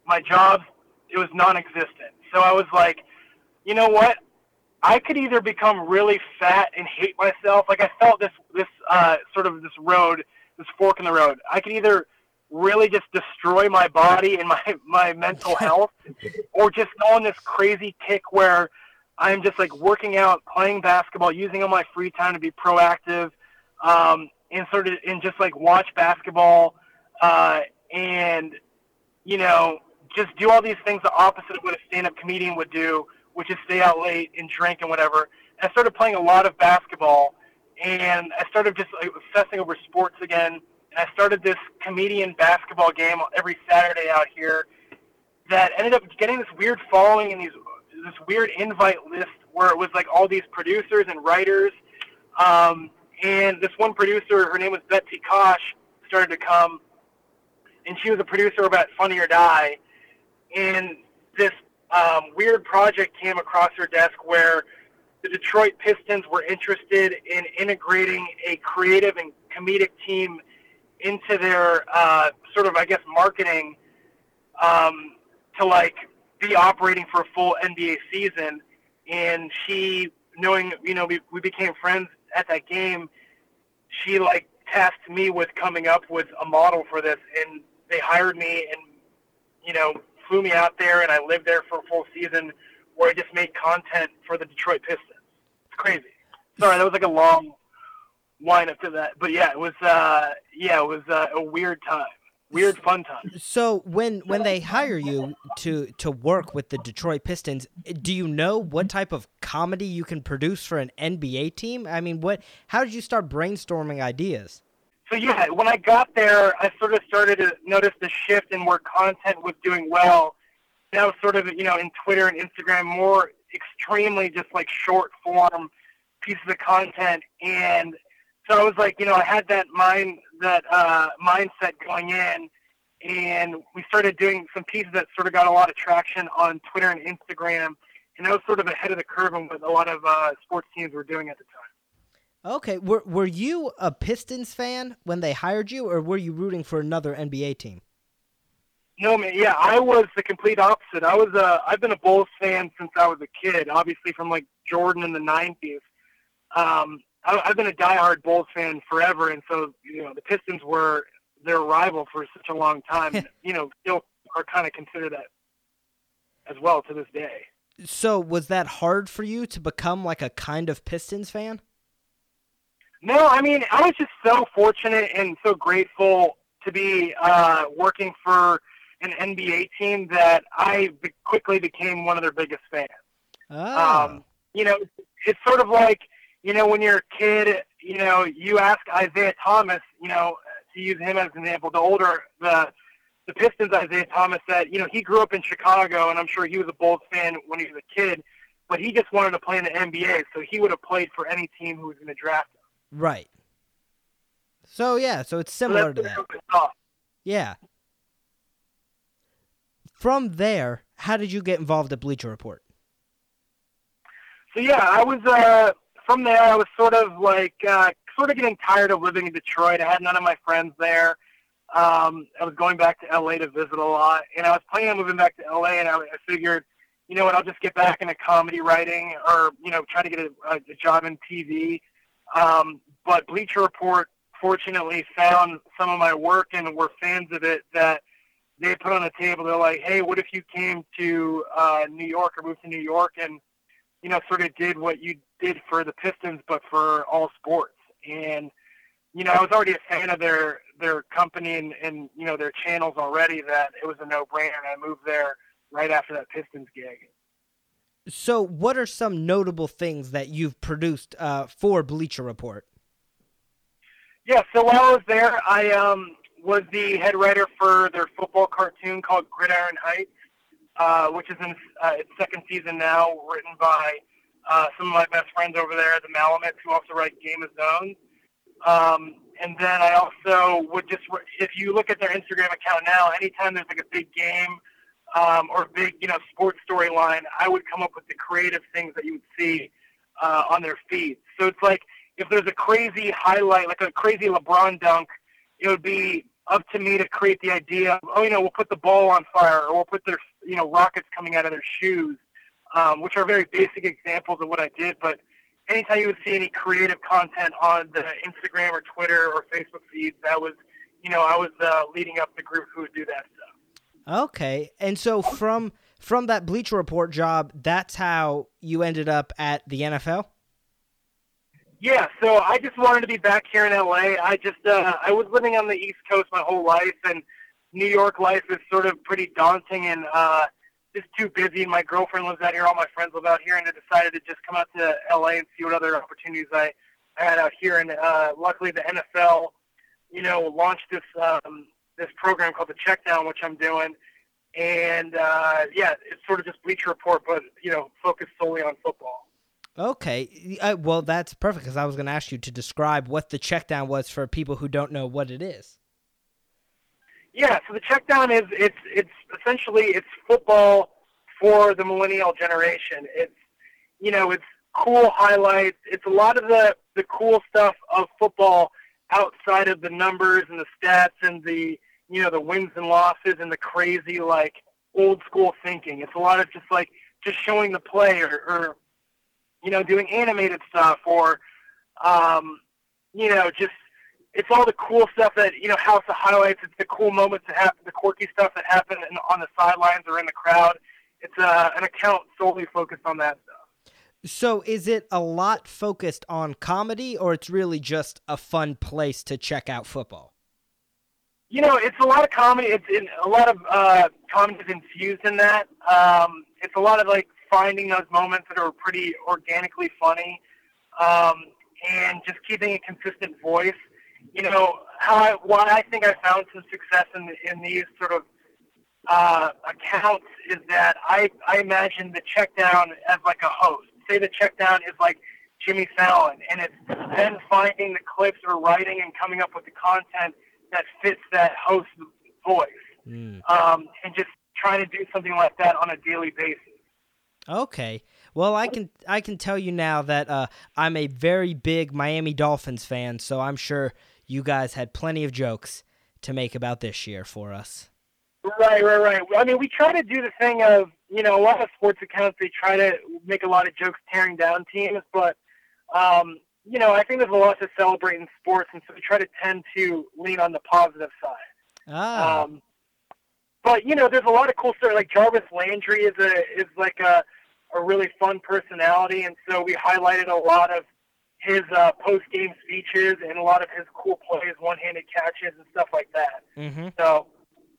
my job, it was non-existent. So I was like, you know what? I could either become really fat and hate myself. Like I felt this this uh, sort of this road, this fork in the road. I could either really just destroy my body and my my mental health, or just go on this crazy kick where I'm just like working out, playing basketball, using all my free time to be proactive, um, and sort of and just like watch basketball uh, and you know just do all these things the opposite of what a stand-up comedian would do, which is stay out late and drink and whatever. And I started playing a lot of basketball, and I started just like, obsessing over sports again. And I started this comedian basketball game every Saturday out here that ended up getting this weird following and these this weird invite list where it was like all these producers and writers. Um, and this one producer, her name was Betsy Kosh, started to come, and she was a producer about Funny or Die. And this um, weird project came across her desk where the Detroit Pistons were interested in integrating a creative and comedic team into their uh, sort of, I guess, marketing um, to like be operating for a full NBA season. And she, knowing, you know, we, we became friends at that game, she like tasked me with coming up with a model for this. And they hired me and, you know, flew me out there and I lived there for a full season where I just made content for the Detroit Pistons. Crazy. Sorry, that was like a long wind up to that. But yeah, it was uh yeah, it was uh, a weird time. Weird fun time. So when when they hire you to to work with the Detroit Pistons, do you know what type of comedy you can produce for an NBA team? I mean, what how did you start brainstorming ideas? So yeah, when I got there, I sort of started to notice the shift in where content was doing well. Now, sort of, you know, in Twitter and Instagram, more extremely just like short form pieces of content, and so I was like, you know, I had that mind, that uh, mindset going in, and we started doing some pieces that sort of got a lot of traction on Twitter and Instagram, and I was sort of ahead of the curve on what a lot of uh, sports teams were doing at the time. Okay, were were you a Pistons fan when they hired you, or were you rooting for another NBA team? No, man. Yeah, I was the complete opposite. I was a. I've been a Bulls fan since I was a kid. Obviously, from like Jordan in the '90s. Um, I, I've been a diehard Bulls fan forever, and so you know the Pistons were their rival for such a long time. you know, still are kind of considered that as well to this day. So was that hard for you to become like a kind of Pistons fan? No, I mean I was just so fortunate and so grateful to be uh, working for an NBA team that I quickly became one of their biggest fans. Oh. Um, you know, it's sort of like you know, when you're a kid, you know, you ask Isiah Thomas, you know, to use him as an example, the older the the Pistons Isiah Thomas said, you know, he grew up in Chicago and I'm sure he was a Bulls fan when he was a kid, but he just wanted to play in the NBA, so he would have played for any team who was going to draft him. Right. So yeah, so it's similar so to that. Yeah. From there, how did you get involved at Bleacher Report? So yeah, I was uh from there, I was sort of like uh, sort of getting tired of living in Detroit. I had none of my friends there. Um, I was going back to LA to visit a lot, and I was planning on moving back to LA. And I, I figured, you know what, I'll just get back into comedy writing, or you know, try to get a, a job in TV. Um, but Bleacher Report fortunately found some of my work and were fans of it that they put on the table. They're like, hey, what if you came to uh, New York or moved to New York and you know, sort of did what you did for the Pistons, but for all sports. And you know, I was already a fan of their their company and, and you know their channels already. That it was a no brainer. I moved there right after that Pistons gig. So, what are some notable things that you've produced uh, for Bleacher Report? Yeah, so while I was there, I um, was the head writer for their football cartoon called Gridiron Heights uh, which is in uh, its second season now, written by uh, some of my best friends over there, the Malamets, who also write Game of Zones. Um, and then I also would just, if you look at their Instagram account now, anytime there's like a big game um, or big, you know, sports storyline, I would come up with the creative things that you would see uh, on their feed. So it's like if there's a crazy highlight, like a crazy LeBron dunk, it would be up to me to create the idea of, oh, you know, we'll put the ball on fire or we'll put their, you know, rockets coming out of their shoes, um, which are very basic examples of what I did. But anytime you would see any creative content on the Instagram or Twitter or Facebook feeds, that was, you know, I was uh, leading up the group who would do that stuff. Okay. And so from from that Bleacher Report job, that's how you ended up at the NFL? Yeah, so I just wanted to be back here in LA. I just uh, I was living on the East Coast my whole life, and New York life is sort of pretty daunting and uh, just too busy. And My girlfriend lives out here, all my friends live out here, and I decided to just come out to LA and see what other opportunities I, I had out here. And uh, luckily, the NFL, you know, launched this um, this program called the Checkdown, which I'm doing. And uh, yeah, it's sort of just Bleacher Report, but you know, focused solely on football. Okay, uh, well that's perfect because I was going to ask you to describe what the check down was for people who don't know what it is. Yeah, so the check down is it's it's essentially it's football for the millennial generation. It's you know it's cool highlights. It's a lot of the the cool stuff of football outside of the numbers and the stats and the you know the wins and losses and the crazy like old school thinking. It's a lot of just like just showing the play or, or you know doing animated stuff or um, you know just it's all the cool stuff that you know House of Highlights. It's the cool moments that happen, the quirky stuff that happen in, on the sidelines or in the crowd. It's uh, an account solely focused on that stuff. So, is it a lot focused on comedy, or it's really just a fun place to check out football? You know, it's a lot of comedy. It's in, a lot of uh, comedy is infused in that. Um, it's a lot of like finding those moments that are pretty organically funny, um, and just keeping a consistent voice you know, how I, why I think I found some success in in these sort of uh, accounts is that I I imagine the check down as like a host. Say the check down is like Jimmy Fallon, and it's then finding the clips or writing and coming up with the content that fits that host's voice, mm. um, and just trying to do something like that on a daily basis. Okay. Well, I can I can tell you now that uh, I'm a very big Miami Dolphins fan, so I'm sure you guys had plenty of jokes to make about this year for us. Right, right, right. I mean, we try to do the thing of, you know, a lot of sports accounts, they try to make a lot of jokes tearing down teams, but, um, you know, I think there's a lot to celebrate in sports, and so we try to tend to lean on the positive side. Ah. Um, but you know, there's a lot of cool stuff. Like Jarvis Landry is a is like a a really fun personality, and so we highlighted a lot of his uh, post game speeches and a lot of his cool plays, one handed catches and stuff like that. Mm-hmm. So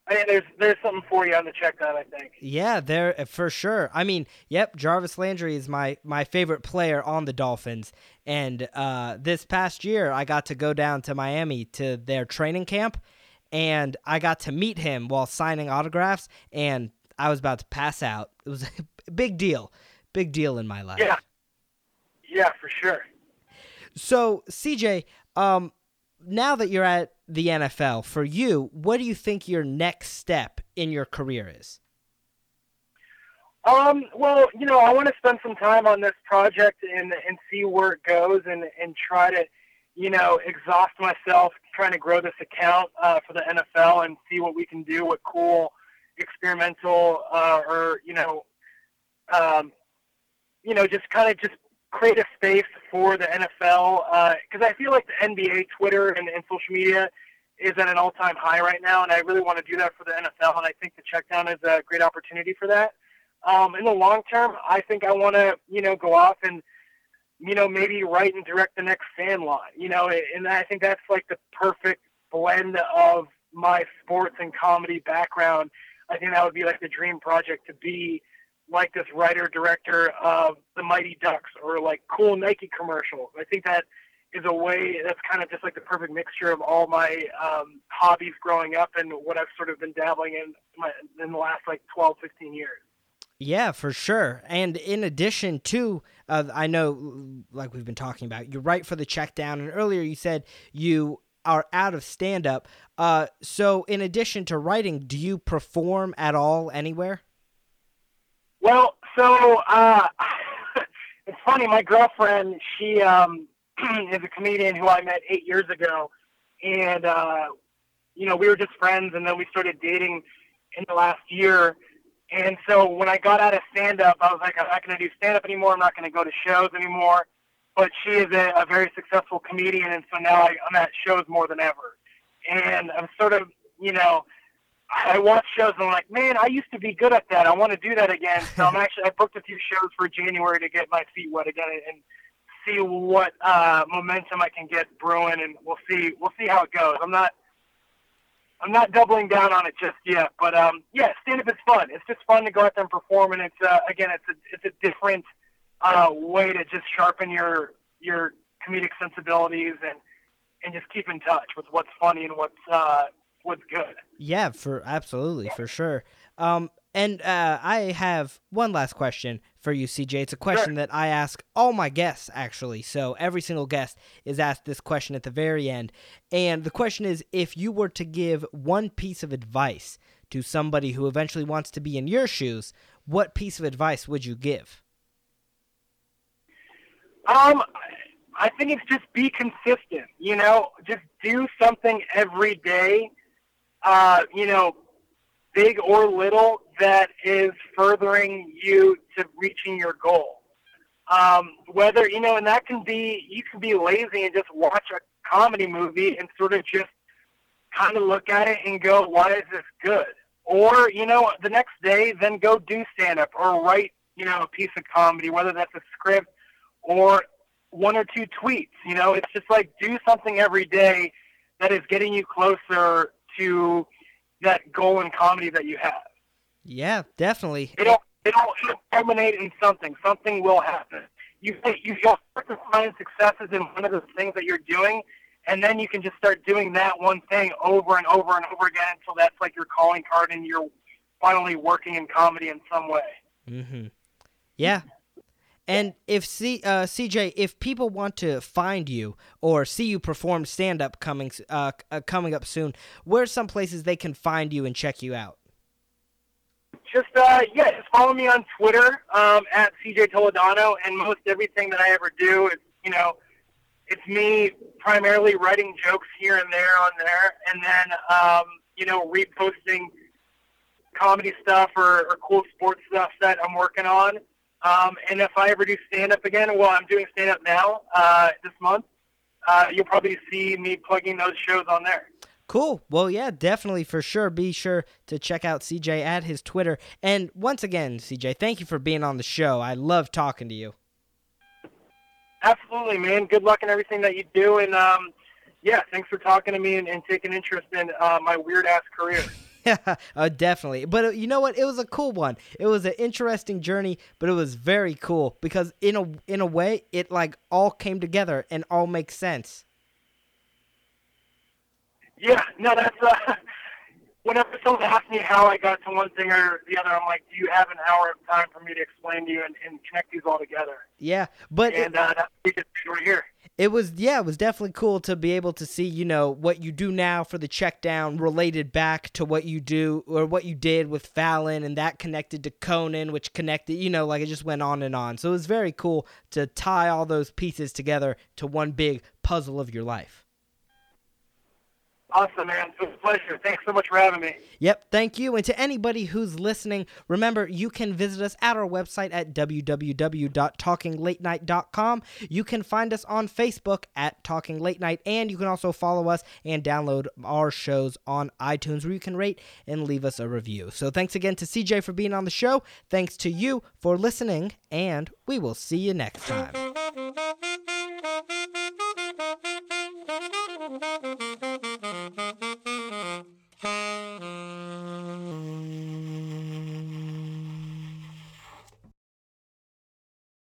I mean, there's there's something for you on the check down, I think. Yeah, there uh, for sure. I mean, yep, Jarvis Landry is my my favorite player on the Dolphins, and uh, this past year I got to go down to Miami to their training camp, and I got to meet him while signing autographs, and I was about to pass out. It was a big deal, big deal in my life. Yeah, yeah, for sure. So, CJ, um, now that you're at the NFL, for you, what do you think your next step in your career is? Um, well, you know, I want to spend some time on this project and and see where it goes and and try to, you know, exhaust myself trying to grow this account uh, for the NFL and see what we can do with cool experimental uh, or you know, um, you know, just kind of just create a space for the NFL because uh, I feel like the NBA, Twitter, and, and social media is at an all-time high right now, and I really want to do that for the NFL, and I think the checkdown is a great opportunity for that. Um, in the long term, I think I want to, you know, go off and, you know, maybe write and direct the next Sandlot, you know, and I think that's like the perfect blend of my sports and comedy background. I think that would be like the dream project to be like this writer director of the Mighty Ducks or like cool Nike commercials. I think that is a way that's kind of just like the perfect mixture of all my um, hobbies growing up and what I've sort of been dabbling in my, in the last like 12, 15 years. Yeah, for sure. And in addition to, uh, I know, like we've been talking about, you write for the check down, and earlier you said you are out of stand up. Uh, so, in addition to writing, do you perform at all anywhere? Well, so uh, it's funny. My girlfriend, she um, is a comedian who I met eight years ago, and uh, you know we were just friends, and then we started dating in the last year. And so when I got out of stand up, I was like, I'm not going to do stand up anymore. I'm not going to go to shows anymore. But she is a, a very successful comedian, and so now I, I'm at shows more than ever. And I'm sort of, you know, I watch shows and I'm like, man, I used to be good at that. I want to do that again. So I'm actually I booked a few shows for January to get my feet wet again and see what uh, momentum I can get brewing, and we'll see we'll see how it goes. I'm not I'm not doubling down on it just yet, but um, yeah, stand up is fun. It's just fun to go out there and perform, and it's uh, again, it's a it's a different uh, way to just sharpen your your comedic sensibilities and and just keep in touch with what's funny and what's uh, what's good. Yeah, for absolutely for sure. Um, And uh, I have one last question for you, CJ. It's a question Sure. that I ask all my guests, actually. So every single guest is asked this question at the very end. And the question is if you were to give one piece of advice to somebody who eventually wants to be in your shoes, what piece of advice would you give? Um, I think it's just be consistent. You know, just do something every day. Uh, you know, big or little, that is furthering you to reaching your goal. Um, whether you know, and that can be you can be lazy and just watch a comedy movie and sort of just kind of look at it and go, "Why is this good?" Or you know, the next day, then go do stand up or write you know a piece of comedy, whether that's a script or one or two tweets. You know, it's just like do something every day that is getting you closer to that goal in comedy that you have. Yeah, definitely. It'll it'll, it'll culminate in something. Something will happen. You you you'll start to find successes in one of the things that you're doing, and then you can just start doing that one thing over and over and over again until that's like your calling card, and you're finally working in comedy in some way. Mm-hmm. Yeah. And if C, uh, CJ, if people want to find you or see you perform stand up coming uh, uh, coming up soon, where's some places they can find you and check you out? Just uh, yeah, just follow me on Twitter um, at CJ Toledano, and most everything that I ever do, is you know, it's me primarily writing jokes here and there on there, and then um, you know, reposting comedy stuff or, or cool sports stuff that I'm working on. Um, and if I ever do stand up again, well, I'm doing stand up now uh, this month. Uh, you'll probably see me plugging those shows on there. Cool. Well, yeah, definitely for sure. Be sure to check out CJ at his Twitter. And once again, CJ, thank you for being on the show. I love talking to you. Absolutely, man. Good luck in everything that you do, and um, yeah, thanks for talking to me and, and taking interest in uh, my weird ass career. Yeah, uh, definitely. But uh, you know what? It was a cool one. It was an interesting journey, but it was very cool because in a in a way, it like all came together and all makes sense. Yeah, no, that's uh, whenever someone asks me how I got to one thing or the other, I'm like, do you have an hour of time for me to explain to you and, and connect these all together? Yeah, but it, And uh, that's what we just did right here. it was yeah, it was definitely cool to be able to see you know what you do now for the check down related back to what you do or what you did with Fallon and that connected to Conan, which connected you know like it just went on and on. So it was very cool to tie all those pieces together to one big puzzle of your life. Awesome, man. It was a pleasure. Thanks so much for having me. Yep, thank you. And to anybody who's listening, remember you can visit us at our website at www.talkinglatenight.com. You can find us on Facebook at Talking Late Night, and you can also follow us and download our shows on iTunes where you can rate and leave us a review. So thanks again to CJ for being on the show. Thanks to you for listening, and we will see you next time. 음.